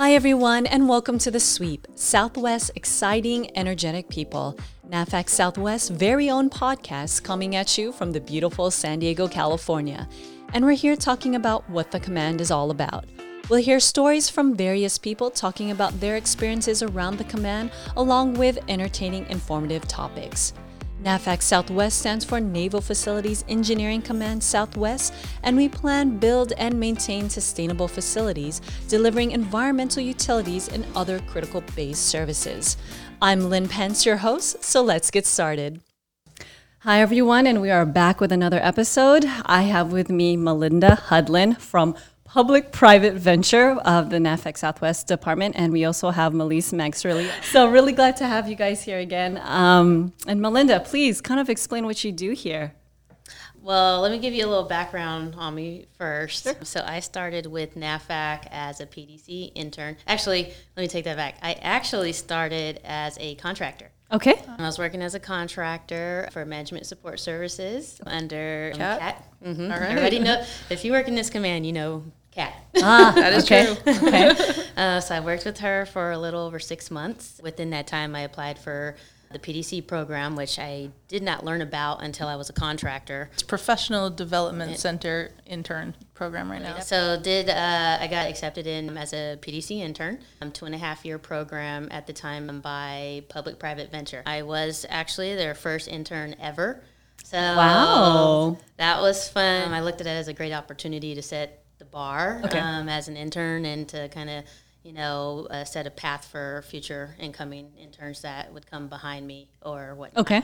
Hi, everyone, and welcome to The Sweep, Southwest Exciting, Energetic People, NAVFAC Southwest's very own podcast coming at you from the beautiful San Diego, California. And we're here talking about what the command is all about. We'll hear stories from various people talking about their experiences around the command, along with entertaining, informative topics. NAVFAC Southwest stands for Naval Facilities Engineering Command Southwest, and we plan, build, and maintain sustainable facilities, delivering environmental utilities and other critical base services. I'm Lynn Pence, your host, so let's get started. Hi, everyone, and we are back with another episode. I have with me Melinda Hudlin from public private venture of the NAVFAC Southwest Department, and we also have Melise Maxerly. So, really glad to have you guys here again. Um, and Melinda, please kind of explain what you do here. Well, let me give you a little background on me first. Sure. So, I started with NAVFAC as a PDC intern. Actually, let me take that back. I actually started as a contractor. Okay. I was working as a contractor for management support services under CAT. CAT. Mm-hmm. All right. Everybody know if you work in this command, you know Cat. Ah, that is okay. true. okay. Uh, so I worked with her for a little over six months. Within that time, I applied for the PDC program, which I did not learn about until I was a contractor. It's Professional Development it, Center intern program right now. So did uh, I got accepted in as a PDC intern, um, two and a half year program at the time by Public Private Venture. I was actually their first intern ever. So wow, that was fun. I looked at it as a great opportunity to set the bar okay. um, as an intern and to kind of you know uh, set a path for future incoming interns that would come behind me or what okay.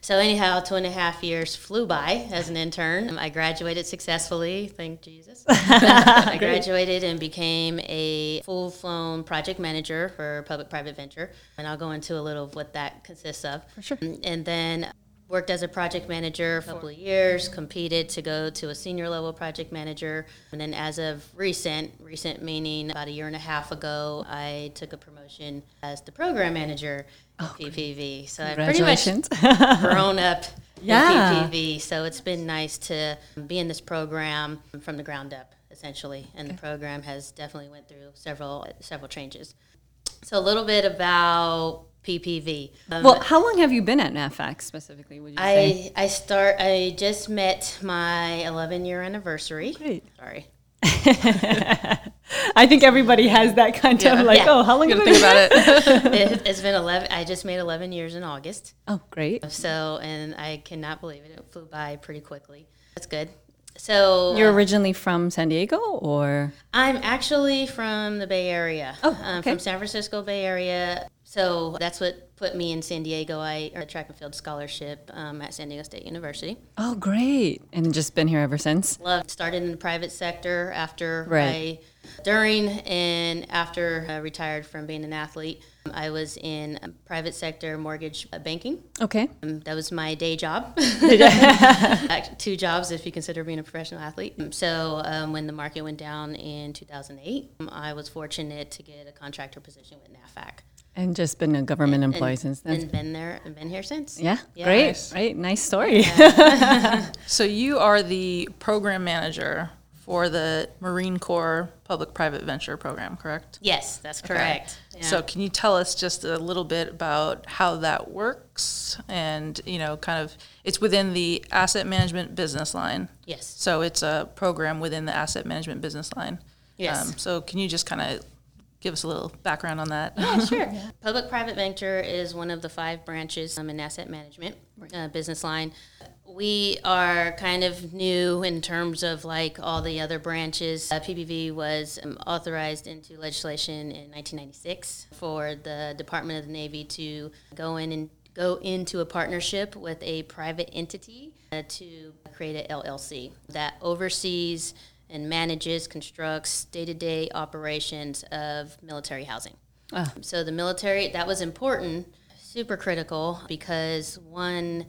So anyhow two and a half years flew by as an intern. I graduated successfully thank jesus. I graduated and became a full-flown project manager for public private venture and i'll go into a little of what that consists of. For sure. And then worked as a project manager for a couple of years, competed to go to a senior level project manager. And then as of recent, recent meaning about a year and a half ago, I took a promotion as the program manager oh, PPV. So I've pretty much grown up yeah. in PPV. So it's been nice to be in this program from the ground up, essentially. And okay. the program has definitely went through several several changes. So a little bit about PPV. Um, well, how long have you been at NAVFAC specifically? Would you I say? I start. I just met my 11 year anniversary. Great. Sorry. I think everybody has that kind yeah. of like, yeah. oh, how long have you think about it? it? It's been 11. I just made 11 years in August. Oh, great. So, and I cannot believe it. It flew by pretty quickly. That's good. So you're uh, originally from San Diego, or I'm actually from the Bay Area. Oh, okay. Um, from San Francisco Bay Area. So that's what put me in San Diego. I earned a track and field scholarship um, at San Diego State University. Oh, great! And just been here ever since. Loved. Started in the private sector after right. I, during and after I retired from being an athlete. I was in private sector mortgage banking. Okay. Um, that was my day job. Two jobs if you consider being a professional athlete. So um, when the market went down in 2008, I was fortunate to get a contractor position with NAVFAC. And just been a government and, employee and, since then. And been there and been here since. Yeah, yeah. great, nice. right? Nice story. Yeah. so you are the program manager for the Marine Corps Public Private Venture Program, correct? Yes, that's correct. Okay. Yeah. So can you tell us just a little bit about how that works and, you know, kind of it's within the asset management business line. Yes. So it's a program within the asset management business line. Yes. Um, so can you just kind of give us a little background on that. Yeah, sure. yeah. Public private venture is one of the five branches um, in asset management uh, business line. We are kind of new in terms of like all the other branches. Uh, PPV was um, authorized into legislation in 1996 for the Department of the Navy to go in and go into a partnership with a private entity uh, to create an LLC that oversees and manages, constructs day to day operations of military housing. Ah. So the military, that was important, super critical, because one,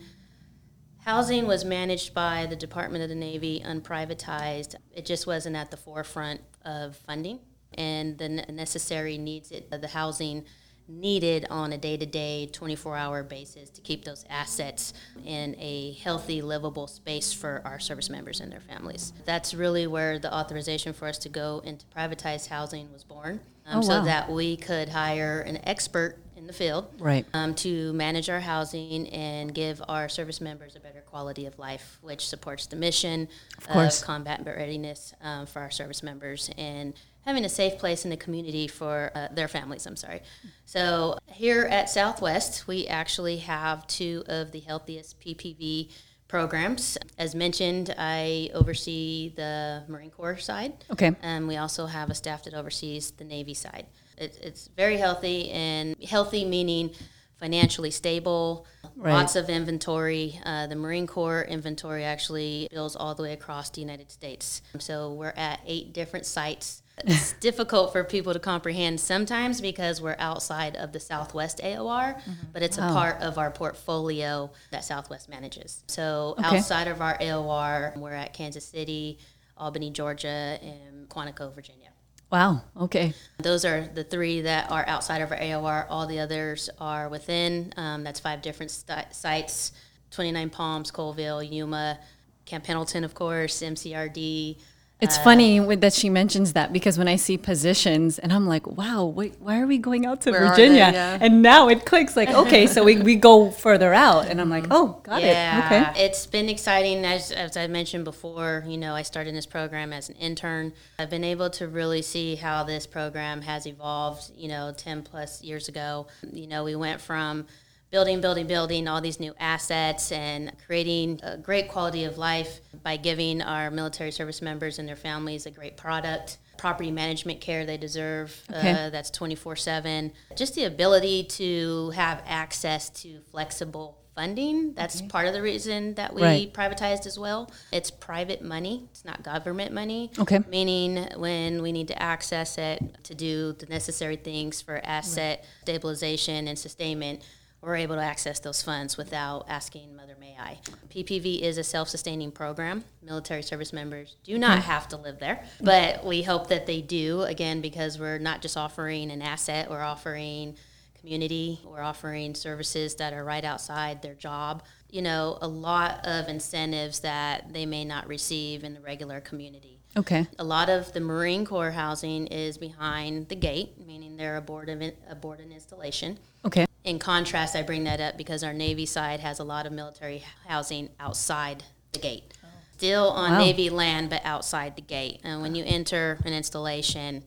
housing was managed by the Department of the Navy, unprivatized. It just wasn't at the forefront of funding and the necessary needs of the housing needed on a day-to-day 24-hour basis to keep those assets in a healthy livable space for our service members and their families that's really where the authorization for us to go into privatized housing was born um, Oh, so wow. that we could hire an expert in the field Right. um, to manage our housing and give our service members a better quality of life, which supports the mission of, course. combat readiness um, for our service members and having a safe place in the community for uh, their families. I'm sorry. So here at Southwest, we actually have two of the healthiest PPV programs. As mentioned, I oversee the Marine Corps side. Okay. And we also have a staff that oversees the Navy side. It, it's very healthy, and healthy meaning financially stable, Right. lots of inventory. Uh, the Marine Corps inventory actually bills all the way across the United States. So we're at eight different sites. It's difficult for people to comprehend sometimes because we're outside of the Southwest AOR, but it's a part of our portfolio that Southwest manages. So Okay. outside of our AOR, we're at Kansas City, Albany, Georgia, and Quantico, Virginia. Wow. Okay. Those are the three that are outside of our AOR. All the others are within. Um, that's five different sti- sites 29 Palms, Colville, Yuma, Camp Pendleton, of course, MCRD. It's uh, funny with, that she mentions that because when I see positions and I'm like, wow, wait, why are we going out to Virginia? they? Yeah. And now it clicks like, okay, so we, we go further out. And I'm like, mm-hmm. oh, got yeah, it. Okay. it's been exciting. As, as I mentioned before, you know, I started this program as an intern. I've been able to really see how this program has evolved, you know, 10 plus years ago. You know, we went from building, building, building all these new assets and creating a great quality of life by giving our military service members and their families a great product. Property management care they deserve. Okay. Uh, that's 24 7. Just the ability to have access to flexible funding. That's part of the reason that we Right. privatized as well. It's private money, it's not government money. Okay. Meaning when we need to access it to do the necessary things for asset stabilization and sustainment, we're able to access those funds without asking Mother May I. PPV is a self-sustaining program. Military service members do not mm-hmm. have to live there, but we hope that they do, again, because we're not just offering an asset, we're offering community, we're offering services that are right outside their job. You know, a lot of incentives that they may not receive in the regular community. Okay. A lot of the Marine Corps housing is behind the gate, meaning they're aboard of aboard an installation. Okay. In contrast, I bring that up because our Navy side has a lot of military housing outside the gate. Still on Wow. Navy land, but outside the gate. And when you enter an installation,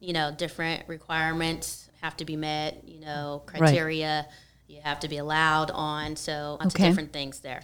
you know, different requirements have to be met, you know, criteria you have to be allowed on. So lots Okay. of different things there.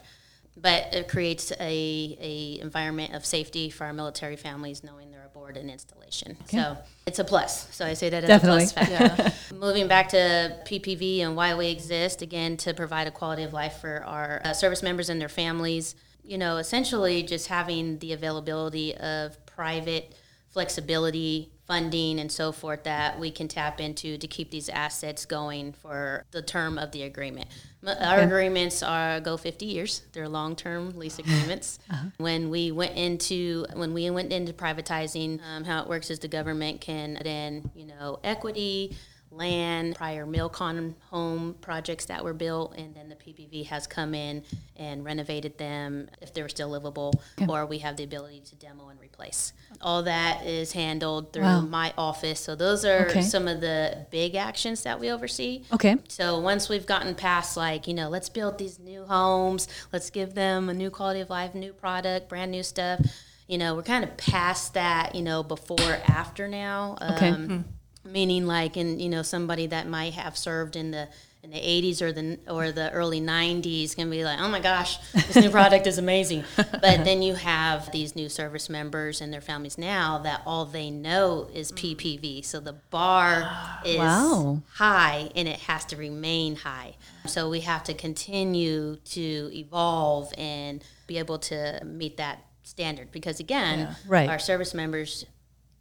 But it creates a, a environment of safety for our military families knowing they're aboard an installation. So it's a plus. So I say that as Definitely. a plus factor. Moving back to PPV and why we exist, again, to provide a quality of life for our uh, service members and their families. You know, essentially just having the availability of private flexibility, funding, and so forth that we can tap into to keep these assets going for the term of the agreement. Our agreements are go 50 years. They're long-term lease agreements. When we went into when we went into privatizing, um, how it works is the government can then you know equity land, prior Milcon home projects that were built, and then the PPV has come in and renovated them if they were still livable, or we have the ability to demo and replace. All that is handled through Wow. my office. So those are Okay. some of the big actions that we oversee. Okay. So once we've gotten past like, you know, let's build these new homes, let's give them a new quality of life, new product, brand new stuff. You know, we're kind of past that, you know, before after now. Okay. Um, meaning like in you know somebody that might have served in the in the 80s or the or the early 90s can be like oh my gosh this new product is amazing. But then you have these new service members and their families now that all they know is mm. ppv so the bar is Wow. high and it has to remain high. So we have to continue to evolve and be able to meet that standard because again Right. our service members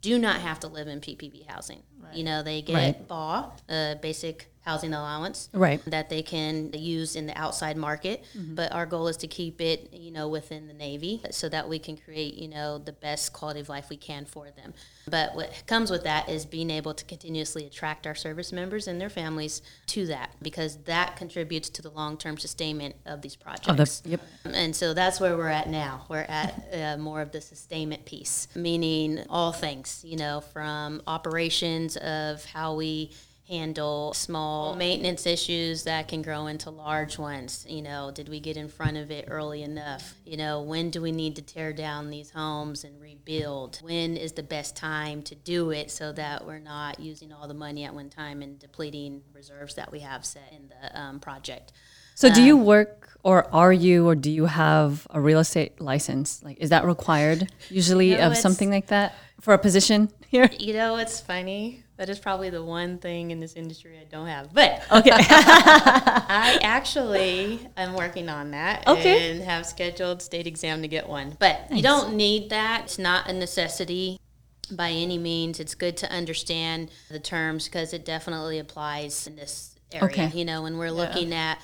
do not have to live in PPV housing. You know, they get Right. BAH, uh, basic housing allowance Right. that they can use in the outside market. But our goal is to keep it, you know, within the Navy so that we can create, you know, the best quality of life we can for them. But what comes with that is being able to continuously attract our service members and their families to that because that contributes to the long-term sustainment of these projects. Oh, yep. And so that's where we're at now. We're at uh, more of the sustainment piece, meaning all things, you know, from operations of how we handle small maintenance issues that can grow into large ones. You know, did we get in front of it early enough? You know, when do we need to tear down these homes and rebuild? When is the best time to do it so that we're not using all the money at one time and depleting reserves that we have set in the um, project? So do you work or are you or do you have a real estate license? Like is that required usually No, of something like that for a position here? You know, it's funny. That is probably the one thing in this industry I don't have. But Okay. I actually am working on that Okay. and have scheduled state exam to get one. But you don't need that. It's not a necessity by any means. It's good to understand the terms because it definitely applies in this area. Okay. You know, when we're looking at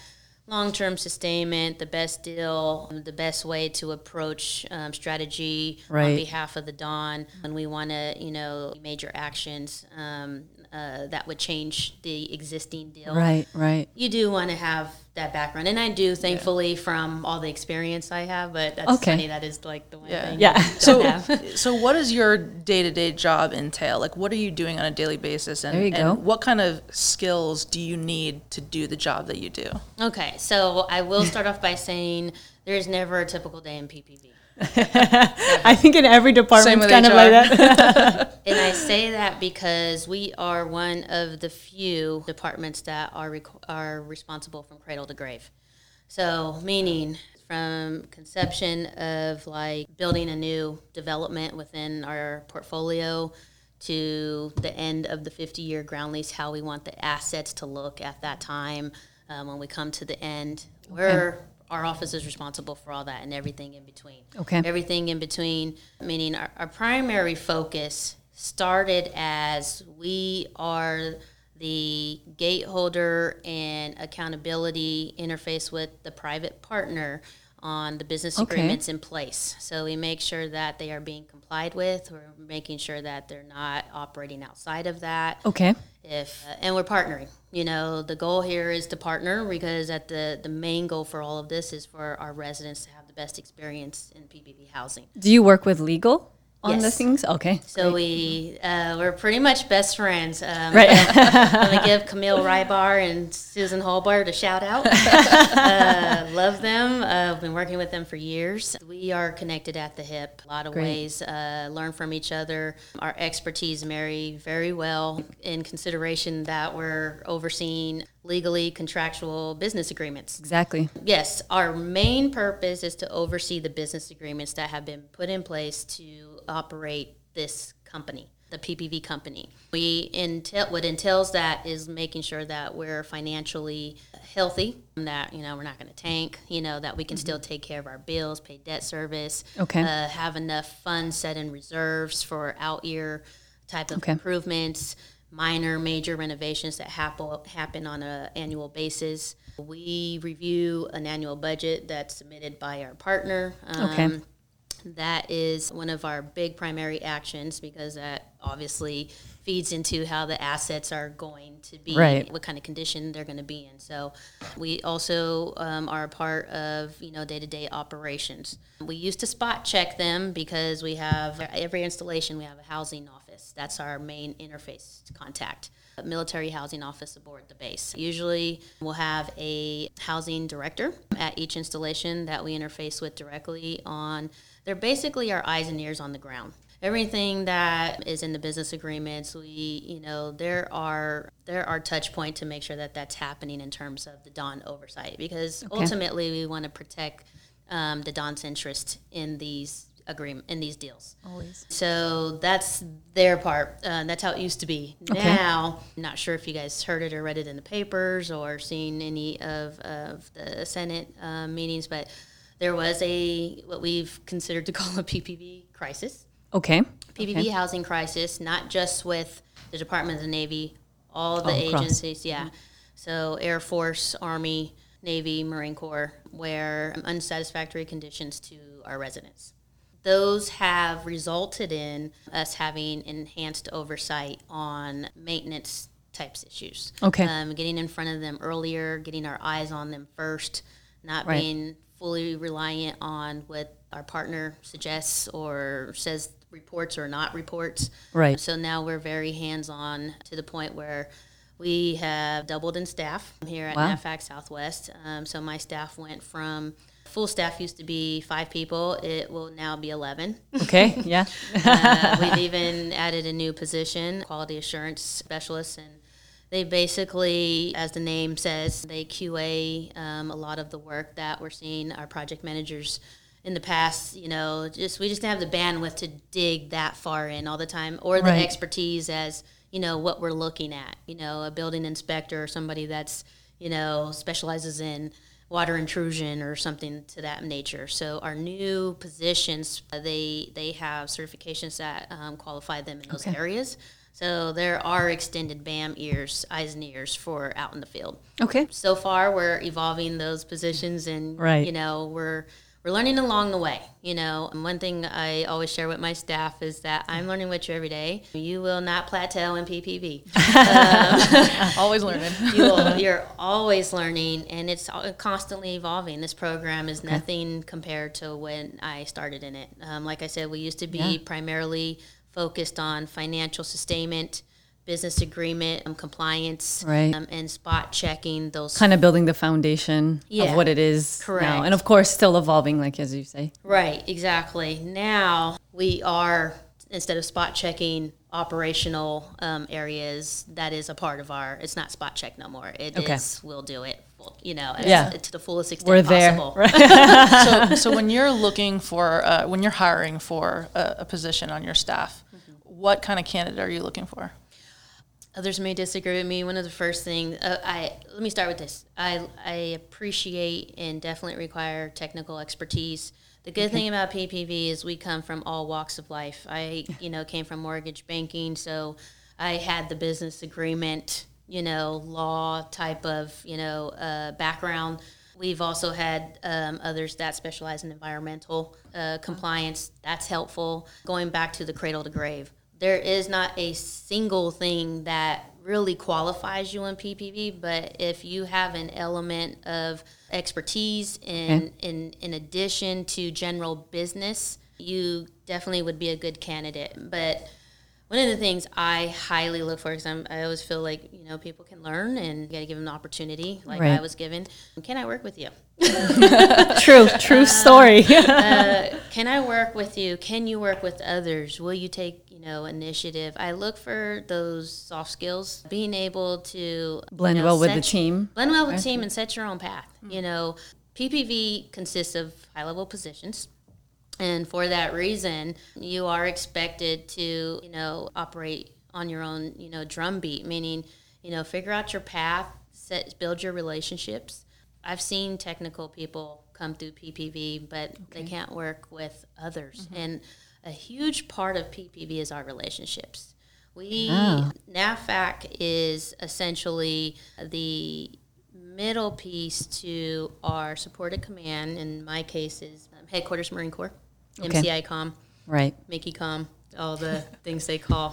long-term sustainment, the best deal, the best way to approach um, strategy on behalf of the Don, when we want to, you know, major actions. Um, uh, that would change the existing deal right, right. you do want to have that background, and I do, thankfully, from all the experience I have. But that's Okay. funny. That is like the one Yeah. thing. Yeah. So, don't have. so what does your day to day job entail? Like, what are you doing on a daily basis, and, There you and go. what kind of skills do you need to do the job that you do? Okay, so I will start off by saying there is never a typical day in PPV. I think in every department it's kind of like that. And I say that because we are one of the few departments that are requ- are responsible from cradle to grave. So, meaning from conception of like building a new development within our portfolio to the end of the 50 year ground lease, how we want the assets to look at that time um, when we come to the end. We're our office is responsible for all that and everything in between. Okay. Everything in between, meaning our, our primary focus started as we are the gate holder and accountability interface with the private partner on the business Okay. agreements in place. So we make sure that they are being complied with. We're making sure that they're not operating outside of that Okay. if uh, and we're partnering you know the goal here is to partner because at the the main goal for all of this is for our residents to have the best experience in PPV housing. Do you work with legal on the things? Okay. so we uh, we're pretty much best friends um, Right. I'm gonna give Camille Rybar and Susan Holbart a shout out. uh, love them. Uh, I've been working with them for years. We are connected at the hip. A lot of Great. ways. Uh, learn from each other. Our expertise marry very well in consideration that we're overseeing legally contractual business agreements. Exactly. Yes, our main purpose is to oversee the business agreements that have been put in place to operate this company, the PPV company. We entail what entails that is making sure that we're financially healthy, that you know we're not going to tank, you know that we can still take care of our bills, pay debt service, Okay. uh, have enough funds set in reserves for out year type of Okay. improvements, minor, major renovations that happen happen on an annual basis. We review an annual budget that's submitted by our partner. Okay. Um, That is one of our big primary actions because that obviously feeds into how the assets are going to be, Right. what kind of condition they're going to be in. So we also um, are a part of you know day to day operations. We used to spot check them because we have every installation we have a housing office. That's our main interface contact. A military housing office aboard the base. Usually, we'll have a housing director at each installation that we interface with directly on. They're basically our eyes and ears on the ground. Everything that is in the business agreements, we, you know, there are there are touch point to make sure that that's happening in terms of the Don oversight because ultimately we want to protect um, the Don's interest in these agreement in these deals. Always. So that's their part. Uh, that's how it used to be. Okay. Now, not sure if you guys heard it or read it in the papers or seen any of, of the Senate uh, meetings, but there was a what we've considered to call a PPV crisis. Okay. PPV Okay. housing crisis, not just with the Department of the Navy, all the All agencies, yeah. So Air Force, Army, Navy, Marine Corps, where unsatisfactory conditions to our residents. Those have resulted in us having enhanced oversight on maintenance types issues. Okay. Um, getting in front of them earlier, getting our eyes on them first, not Right. being fully reliant on what our partner suggests or says reports or not reports. Right. So now we're very hands on to the point where we have doubled in staff here at Wow. NAVFAC Southwest. Um, so my staff went from full staff used to be five people, it will now be 11. Okay. Yeah. Uh, we've even added a new position, quality assurance specialist, and they basically, as the name says, they QA um, a lot of the work that we're seeing our project managers in the past. You know, just we just didn't have the bandwidth to dig that far in all the time, or the Right. expertise as you know what we're looking at. You know, a building inspector or somebody that's you know specializes in water intrusion or something to that nature. So our new positions, they they have certifications that um, qualify them in those areas. So there are extended BAM ears, eyes and ears for out in the field. Okay. So far, we're evolving those positions, and Right. you know we're we're learning along the way. You know, and one thing I always share with my staff is that I'm learning with you every day. You will not plateau in PPV. Always learning. you will, you're always learning and it's constantly evolving this program is nothing compared to when i started in it um, like i said we used to be Yeah. primarily focused on financial sustainment business agreement um, compliance Right. um, and spot checking those Kind of building the foundation Yeah. of what it is now. Correct. And of course, still evolving, like as you say. Right, exactly. Now we are instead of spot checking operational um, areas, that is a part of our. It's not spot check no more. It is. Okay. We'll do it. You know, Yeah. to the fullest extent We're there. possible. so, so when you're looking for, uh, when you're hiring for a, a position on your staff, what kind of candidate are you looking for? Others may disagree with me. One of the first things uh, I let me start with this. I I appreciate and definitely require technical expertise. The good thing about PPV is we come from all walks of life. I you know came from mortgage banking, so I had the business agreement, you know, law type of you know uh, background. We've also had um, others that specialize in environmental uh, compliance. That's helpful. Going back to the cradle to grave there is not a single thing that really qualifies you in PPV, but if you have an element of expertise in in, in addition to general business, you definitely would be a good candidate. But one of the things I highly look for, because I always feel like you know people can learn and you got to give them an opportunity, like I was given. Can I work with you? True, true uh, story. Uh, can I work with you? Can you work with others? Will you take, know, initiative? I look for those soft skills, being able to Blend you know, well with the team. Blend well with the team and set your own path. Hmm. You know, PPV consists of high level positions. And for that reason, you are expected to, you know, operate on your own, you know, drumbeat, meaning, you know, figure out your path, set, build your relationships. I've seen technical people come through PPV, but they can't work with others. Mm-hmm. And a huge part of PPV is our relationships. We, Ah. NAVFAC is essentially the middle piece to our supported command. In my case, is um, headquarters Marine Corps, Okay. MCICOM, right. MICICOM, all the things they call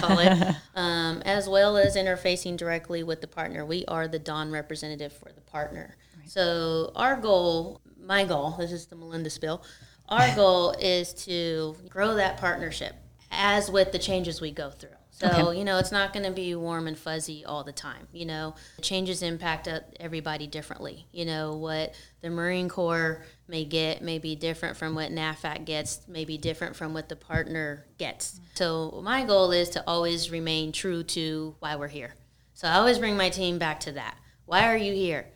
call it, um, as well as interfacing directly with the partner. We are the Don representative for the partner. So our goal, my goal, this is the Melinda spill. Our goal is to grow that partnership as with the changes we go through. So, Okay. you know, it's not going to be warm and fuzzy all the time. You know, changes impact everybody differently. You know, what the Marine Corps may get may be different from what NAVFAC gets, may be different from what the partner gets. So, my goal is to always remain true to why we're here. So, I always bring my team back to that. Why are you here?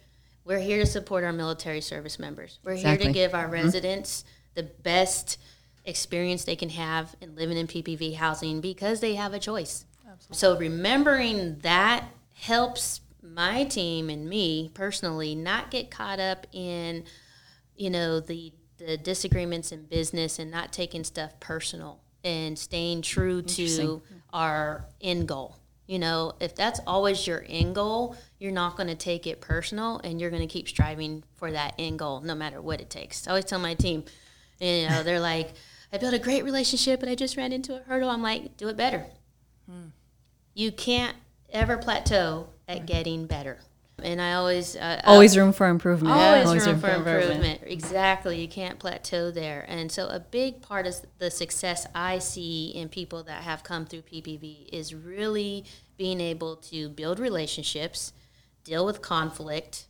We're here to support our military service members. We're here to give our mm-hmm. residents the best experience they can have in living in PPV housing because they have a choice. Absolutely. So remembering that helps my team and me personally not get caught up in, you know, the the disagreements in business and not taking stuff personal and staying true to our end goal. You know, if that's always your end goal, you're not going to take it personal and you're going to keep striving for that end goal no matter what it takes. I always tell my team, you know, they're like, I built a great relationship but I just ran into a hurdle. I'm like, do it better. Hmm. You can't ever plateau at getting better. And I always uh, always room for improvement. Always, always room, room, for, for improvement. improvement. Exactly. You can't plateau there. And so a big part of the success I see in people that have come through PPV is really being able to build relationships, deal with conflict,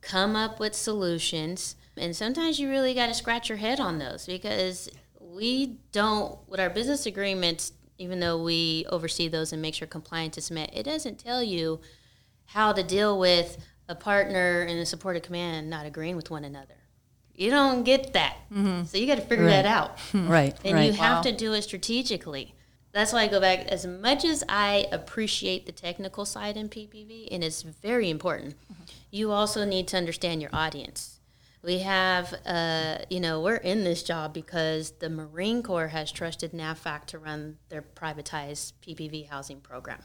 come up with solutions. And sometimes you really got to scratch your head on those because we don't with our business agreements even though we oversee those and make sure compliance is met, it doesn't tell you how to deal with a partner in a supported command not agreeing with one another. You don't get that. Mm-hmm. So you got to figure right. that out. right. And right. you have wow. to do it strategically. That's why I go back. As much as I appreciate the technical side in PPV, and it's very important, mm-hmm. you also need to understand your audience. We have, uh, you know, we're in this job because the Marine Corps has trusted NAVFAC to run their privatized PPV housing program.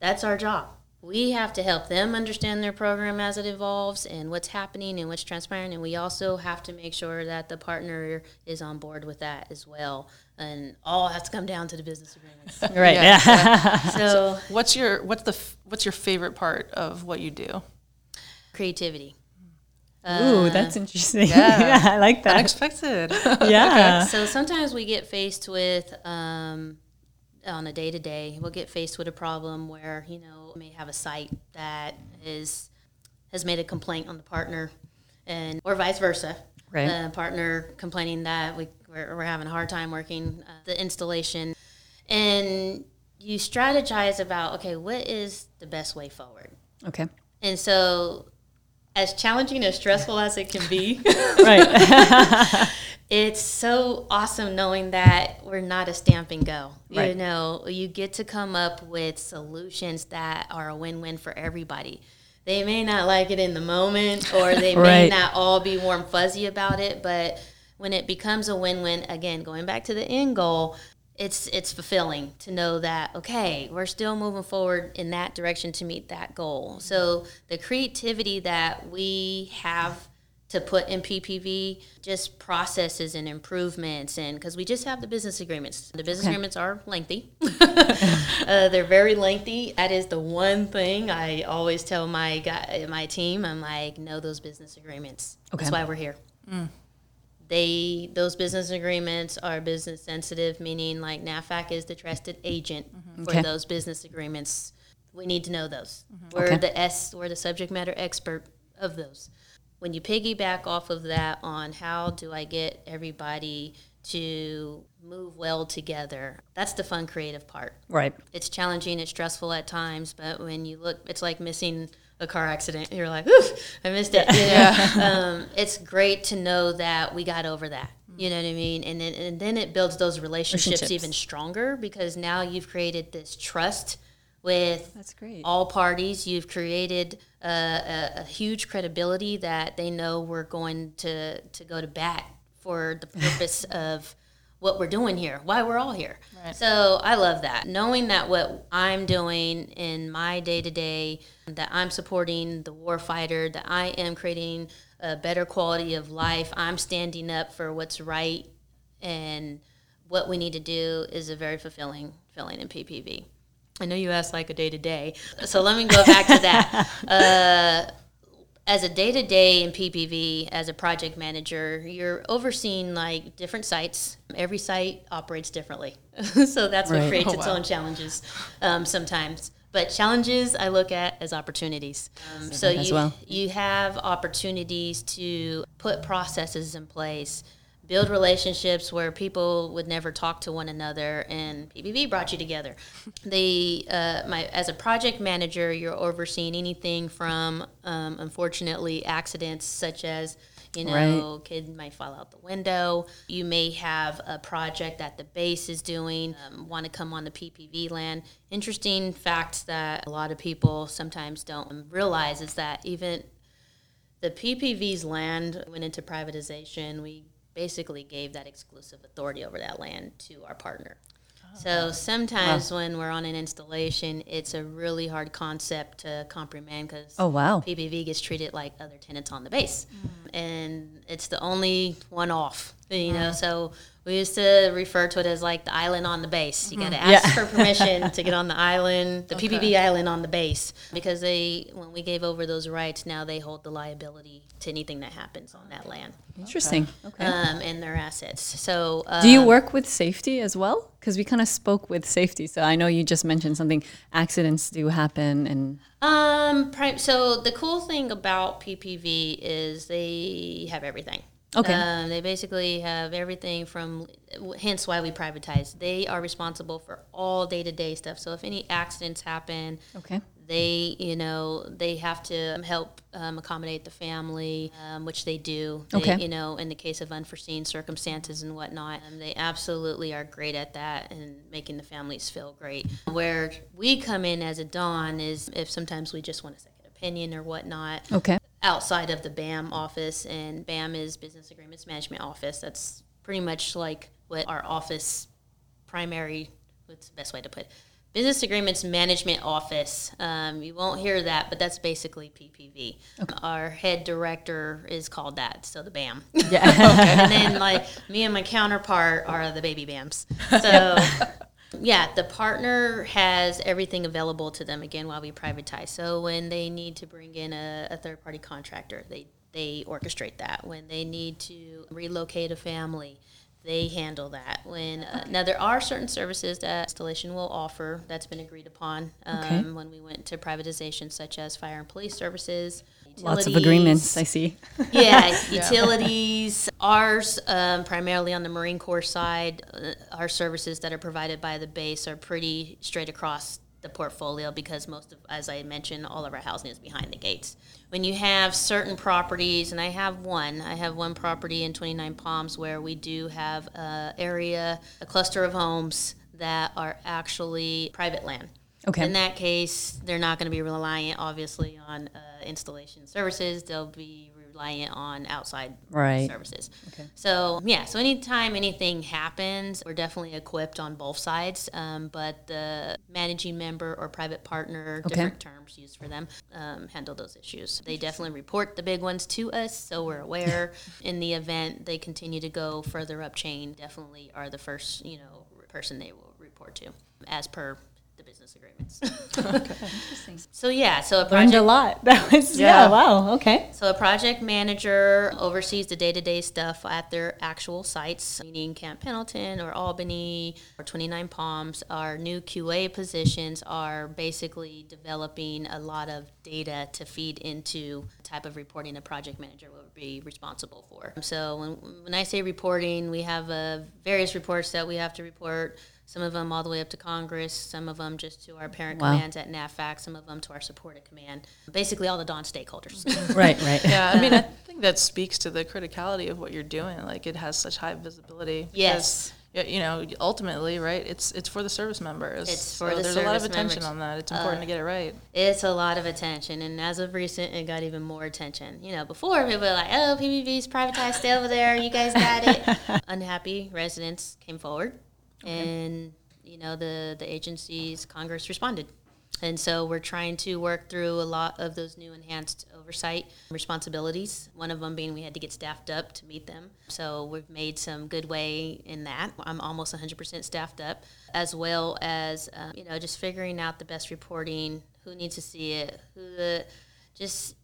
That's our job. We have to help them understand their program as it evolves and what's happening and what's transpiring and we also have to make sure that the partner is on board with that as well. And all has to come down to the business agreements. Right. Yeah, yeah. so, so, what's your what's the what's your favorite part of what you do? creativity Ooh, uh, that's interesting. Yeah. yeah. I like that. Unexpected. yeah. Okay. So sometimes we get faced with um, on a day to day, we'll get faced with a problem where you know we may have a site that is has made a complaint on the partner, and or vice versa. Right. The partner complaining that we we're, we're having a hard time working uh, the installation, and you strategize about okay, what is the best way forward? Okay. And so as challenging as stressful as it can be right it's so awesome knowing that we're not a stamp and go. Right. You know, you get to come up with solutions that are a win win for everybody. They may not like it in the moment or they right. may not all be warm fuzzy about it, but when it becomes a win win, again, going back to the end goal, it's it's fulfilling to know that okay we're still moving forward in that direction to meet that goal so the creativity that we have to put in PPV, just processes and improvements, and because we just have the business agreements. The business okay. agreements are lengthy. uh, they're very lengthy. That is the one thing I always tell my guy, my team. I'm like, know those business agreements. Okay. That's why we're here. Mm. They those business agreements are business sensitive, meaning like NAVFAC is the trusted agent mm-hmm. for okay. those business agreements. We need to know those. Mm-hmm. We're okay. the S. We're the subject matter expert of those when you piggyback off of that on how do I get everybody to move well together, that's the fun creative part. Right. It's challenging, it's stressful at times, but when you look, it's like missing a car accident. You're like, oof, I missed it. Yeah. um, it's great to know that we got over that. You know what I mean? And then, and then it builds those relationships, relationships even stronger because now you've created this trust with That's great. all parties. You've created a, a, a, huge credibility that they know we're going to, to go to bat for the purpose of what we're doing here, why we're all here. Right. So I love that. Knowing that what I'm doing in my day to day, that I'm supporting the warfighter, that I am creating a better quality of life, I'm standing up for what's right and what we need to do is a very fulfilling feeling in PPV. I know you asked like a day to day, so let me go back to that. Uh, as a day to day in PPV, as a project manager, you're overseeing like different sites. Every site operates differently, so that's what creates oh, its wow. own challenges um, sometimes. But challenges I look at as opportunities. Um, so you well. you have opportunities to put processes in place build relationships where people would never talk to one another and PPV brought you together. The uh, my as a project manager, you're overseeing anything from um, unfortunately accidents such as you know right. kid might fall out the window you may have a project that the base is doing um, want to come on the ppv land interesting fact that a lot of people sometimes don't realize is that even the ppv's land went into privatization we basically gave that exclusive authority over that land to our partner. Oh. So sometimes when we're on an installation, it's a really hard concept to comprehend because Oh, wow. PPV gets treated like other tenants on the base, mm. and it's the only one off. You know, so we used to refer to it as like the island on the base. You got to ask Yeah. for permission to get on the island, the PPV island on the base, because they when we gave over those rights, now they hold the liability to anything that happens on that land Interesting. Okay. um, and their assets. So uh, Do you work with safety as well? Because we kind of spoke with safety. So I know you just mentioned something. Accidents do happen, and Um, pri- so the cool thing about PPV is they have everything. Okay. Um, they basically have everything from, hence why we privatize. They are responsible for all day to day stuff. So if any accidents happen, okay, they, you know, they have to help um, accommodate the family, um, which they do. They, Okay. You know, in the case of unforeseen circumstances and whatnot, um, they absolutely are great at that and making the families feel great. Where we come in as a Don is if sometimes we just want a second opinion or whatnot okay, outside of the BAM office, and BAM is Business Agreements Management Office. That's pretty much like what our office primary, what's the best way to put it? Business Agreements Management Office. Um, you won't hear that, but that's basically PPV. Our head director is called that, so the BAM. yeah, and then like me and my counterpart are the baby BAMs. So yeah, the partner has everything available to them again while we privatize. So when they need to bring in a, a third party contractor, they they orchestrate that. When they need to relocate a family, they handle that. When uh, now there are certain services that installation will offer that's been agreed upon um, Okay. when we went to privatization, such as fire and police services. Lots of agreements. I see. yeah, utilities. Ours, um, primarily on the Marine Corps side, uh, our services that are provided by the base are pretty straight across the portfolio because most of, as I mentioned, all of our housing is behind the gates. When you have certain properties, and I have one, I have one property in 29 Palms where we do have a area, a cluster of homes that are actually private land. Okay. In that case, they're not going to be reliant, obviously, on uh, installation services. They'll be reliant on outside Right. services. So yeah, so anytime anything happens, we're definitely equipped on both sides. Um, but the managing member or private partner, different terms used for them, um, handle those issues. They definitely report the big ones to us, so we're aware. In the event they continue to go further up chain, definitely are the first you know person they will report to, as per the business agreements. So yeah, so a Learned project a lot. That was yeah. Yeah. Wow. Okay. so a project manager oversees the day-to-day stuff at their actual sites, meaning Camp Pendleton or Albany or 29 Palms. Our new QA positions are basically developing a lot of data to feed into the type of reporting a project manager will be responsible for. So when, when I say reporting, we have uh, various reports that we have to report. Some of them all the way up to Congress, some of them just to our parent Wow. commands at NAVFAC, some of them to our supported command. Basically, all the Don stakeholders. Right. Right. Yeah, I mean, I think that speaks to the criticality of what you're doing. Like, it has such high visibility. Yes. You know, ultimately, right? It's it's for the service members. It's for so the there's a lot of attention members. Uh, on that. It's important to get it right. It's a lot of attention, and as of recent, it got even more attention. You know, before people were like, "Oh, PPV's privatized, stay over there. You guys got it." Unhappy residents came forward, and you know the the agencies, Congress responded, and so we're trying to work through a lot of those new enhanced oversight responsibilities. One of them being we had to get staffed up to meet them. So we've made some good way in that. I'm almost 100% staffed up, as well as um, you know just figuring out the best reporting, who needs to see it, who the just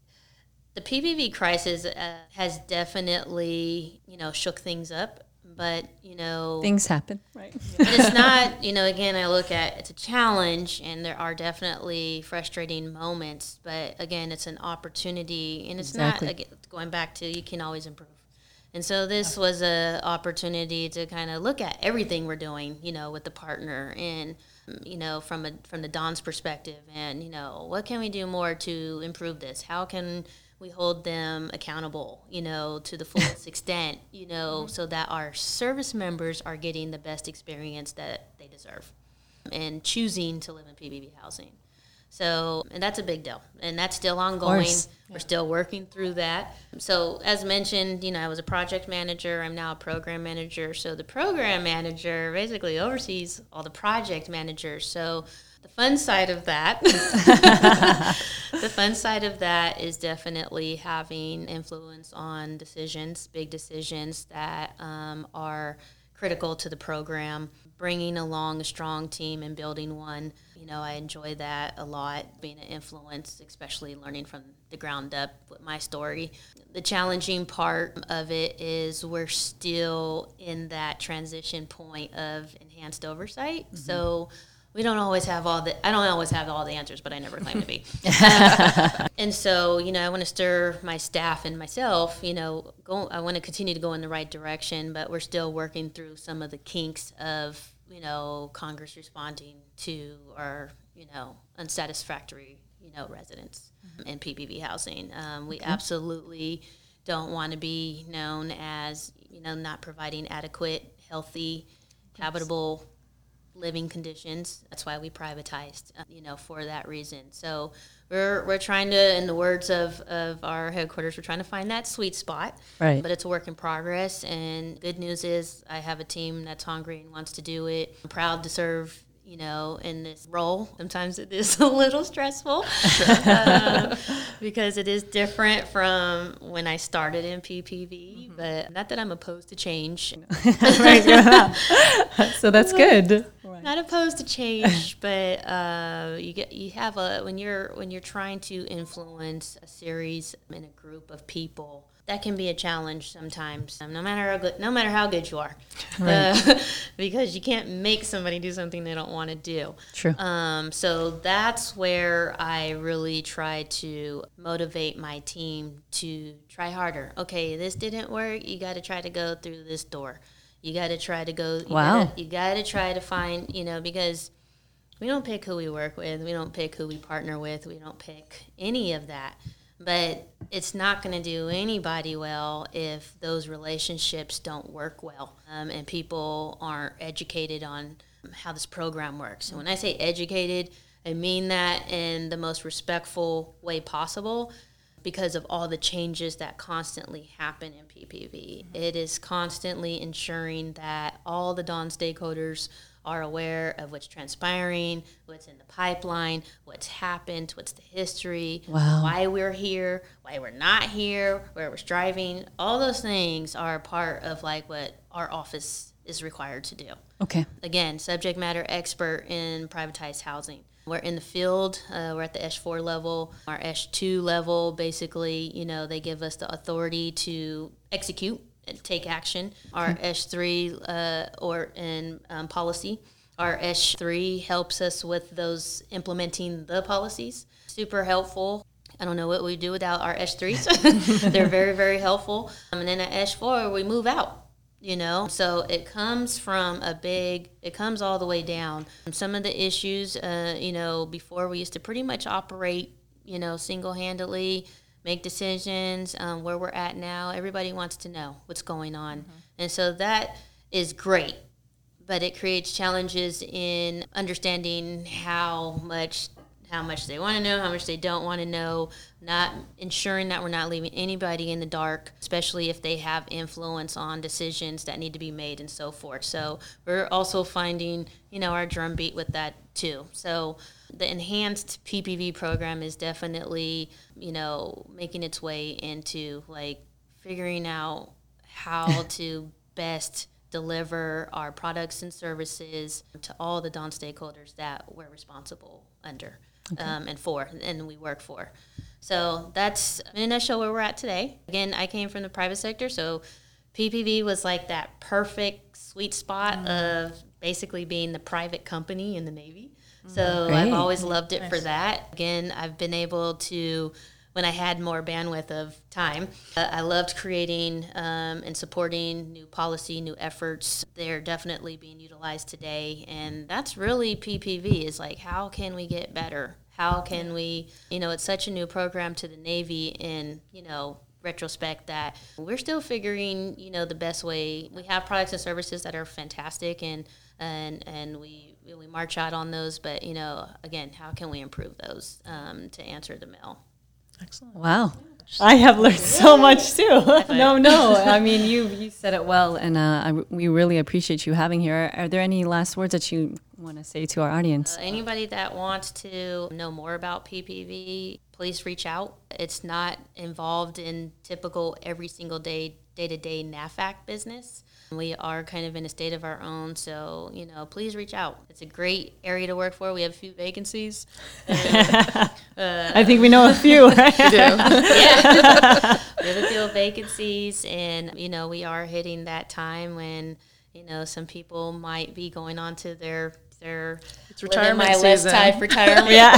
the PPV crisis uh, has definitely you know shook things up, but you know Things happen. Right. but it's not, you know, again, I look at it's a challenge and there are definitely frustrating moments, but again, it's an opportunity and it's Exactly. not again, going back to you can always improve. And so this was a opportunity to kind of look at everything we're doing, you know, with the partner and you know, from a from the Don's perspective and, you know, what can we do more to improve this? How can we hold them accountable, you know, to the fullest extent, you know, mm-hmm. so that our service members are getting the best experience that they deserve and choosing to live in PPV housing. So, and that's a big deal, and that's still ongoing. course. We're still working through that. So, as mentioned, you know, I was a project manager. I'm now a program manager. So, the program manager basically oversees all the project managers. So, the fun side of that, the fun side of that is definitely having influence on decisions, big decisions that um, are critical to the program. Bringing along a strong team and building one, you know, I enjoy that a lot. Being an influence, especially learning from the ground up with my story. The challenging part of it is we're still in that transition point of enhanced oversight. So we don't always have all the I don't always have all the answers, but I never claim to be. and so, you know, I want to stir my staff and myself, you know, go I want to continue to go in the right direction, but we're still working through some of the kinks of, you know, Congress responding to our, you know, unsatisfactory, you know, residents in PPV housing. Um, we absolutely don't want to be known as, you know, not providing adequate, healthy, habitable living conditions. That's why we privatized, uh, you know, for that reason. So we're, we're trying to, in the words of, of our headquarters, we're trying to find that sweet spot. Right. But it's a work in progress. And good news is I have a team that's hungry and wants to do it. I'm proud to serve. You know, in this role, sometimes it is a little stressful uh, because it is different from when I started in PPV. But not that I'm opposed to change. so that's good. not opposed to change, but uh, you get you have a when you're when you're trying to influence a series in a group of people. That can be a challenge sometimes, um, no matter how good, no matter how good you are, uh, because you can't make somebody do something they don't want to do. True. Um, so that's where I really try to motivate my team to try harder. Okay, this didn't work. You got to try to go through this door. You got to try to go. You Wow. Gotta, you got to try to find, you know, because we don't pick who we work with. We don't pick who we partner with. We don't pick any of that. But it's not going to do anybody well if those relationships don't work well um, and people aren't educated on how this program works. And when I say educated, I mean that in the most respectful way possible because of all the changes that constantly happen in PPV. It is constantly ensuring that all the Don stakeholders are aware of what's transpiring, what's in the pipeline, what's happened, what's the history, Wow. why we're here, why we're not here, where we're striving. All those things are part of like what our office is required to do Okay. again, subject matter expert in privatized housing. We're in the field. Uh, we're at the S4 level. Our S2 level, basically, you know, they give us the authority to execute take action. Our S3 uh, or in um, policy. Our S3 helps us with those implementing the policies. Super helpful. I don't know what we do without our S3s. They're very, very helpful. Um, and then at S4, we move out you know so it comes from a big it comes all the way down some of the issues uh, you know before we used to pretty much operate you know single-handedly make decisions um, where we're at now everybody wants to know what's going on and so that is great but it creates challenges in understanding how much how much they want to know, how much they don't want to know, not ensuring that we're not leaving anybody in the dark, especially if they have influence on decisions that need to be made and so forth. So we're also finding, you know, our drumbeat with that too. So the enhanced PPV program is definitely, you know, making its way into like figuring out how to best deliver our products and services to all the Don stakeholders that we're responsible under um, and for, and we work for. So that's in a nutshell where we're at today. Again, I came from the private sector, so PPV was like that perfect sweet spot of basically being the private company in the Navy. So I've always loved it for that. Again, I've been able to when I had more bandwidth of time. Uh, I loved creating um, and supporting new policy, new efforts. They're definitely being utilized today, and that's really PPV. Is like, how can we get better? How can we, you know, it's such a new program to the Navy, in you know, retrospect that we're still figuring, you know, the best way. We have products and services that are fantastic, and and and we we march out on those. But you know, again, how can we improve those um, to answer the mail? Excellent. Wow. I have learned so much too. no, no. I mean, you you said it well, and uh, I, we really appreciate you having here. Are there any last words that you want to say to our audience? Uh, anybody that wants to know more about PPV, please reach out. It's not involved in typical every single day day to day NAVFAC business. We are kind of in a state of our own, so you know, please reach out. It's a great area to work for. We have a few vacancies. Uh, I think we know a few. Right? yeah, we have a few vacancies, and you know, we are hitting that time when you know some people might be going on to their their It's retirement my list season. type retirement. yeah.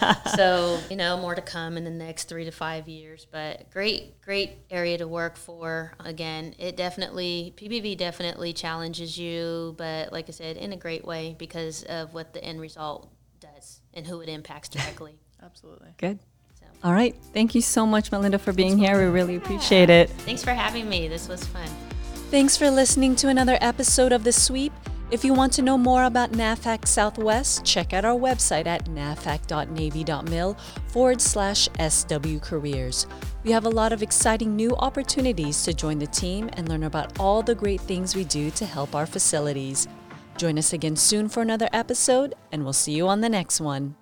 Um, so you know more to come in the next three to five years but great great area to work for again it definitely PPV definitely challenges you but like i said in a great way because of what the end result does and who it impacts directly Absolutely. Good. All right. Thank you so much, Melinda, for being here. We really appreciate it. thanks for having me this was fun Thanks for listening to another episode of The Sweep. If you want to know more about NAVFAC Southwest, check out our website at navfac.navy.mil forward slash SW Careers. We have a lot of exciting new opportunities to join the team and learn about all the great things we do to help our facilities. Join us again soon for another episode, and we'll see you on the next one.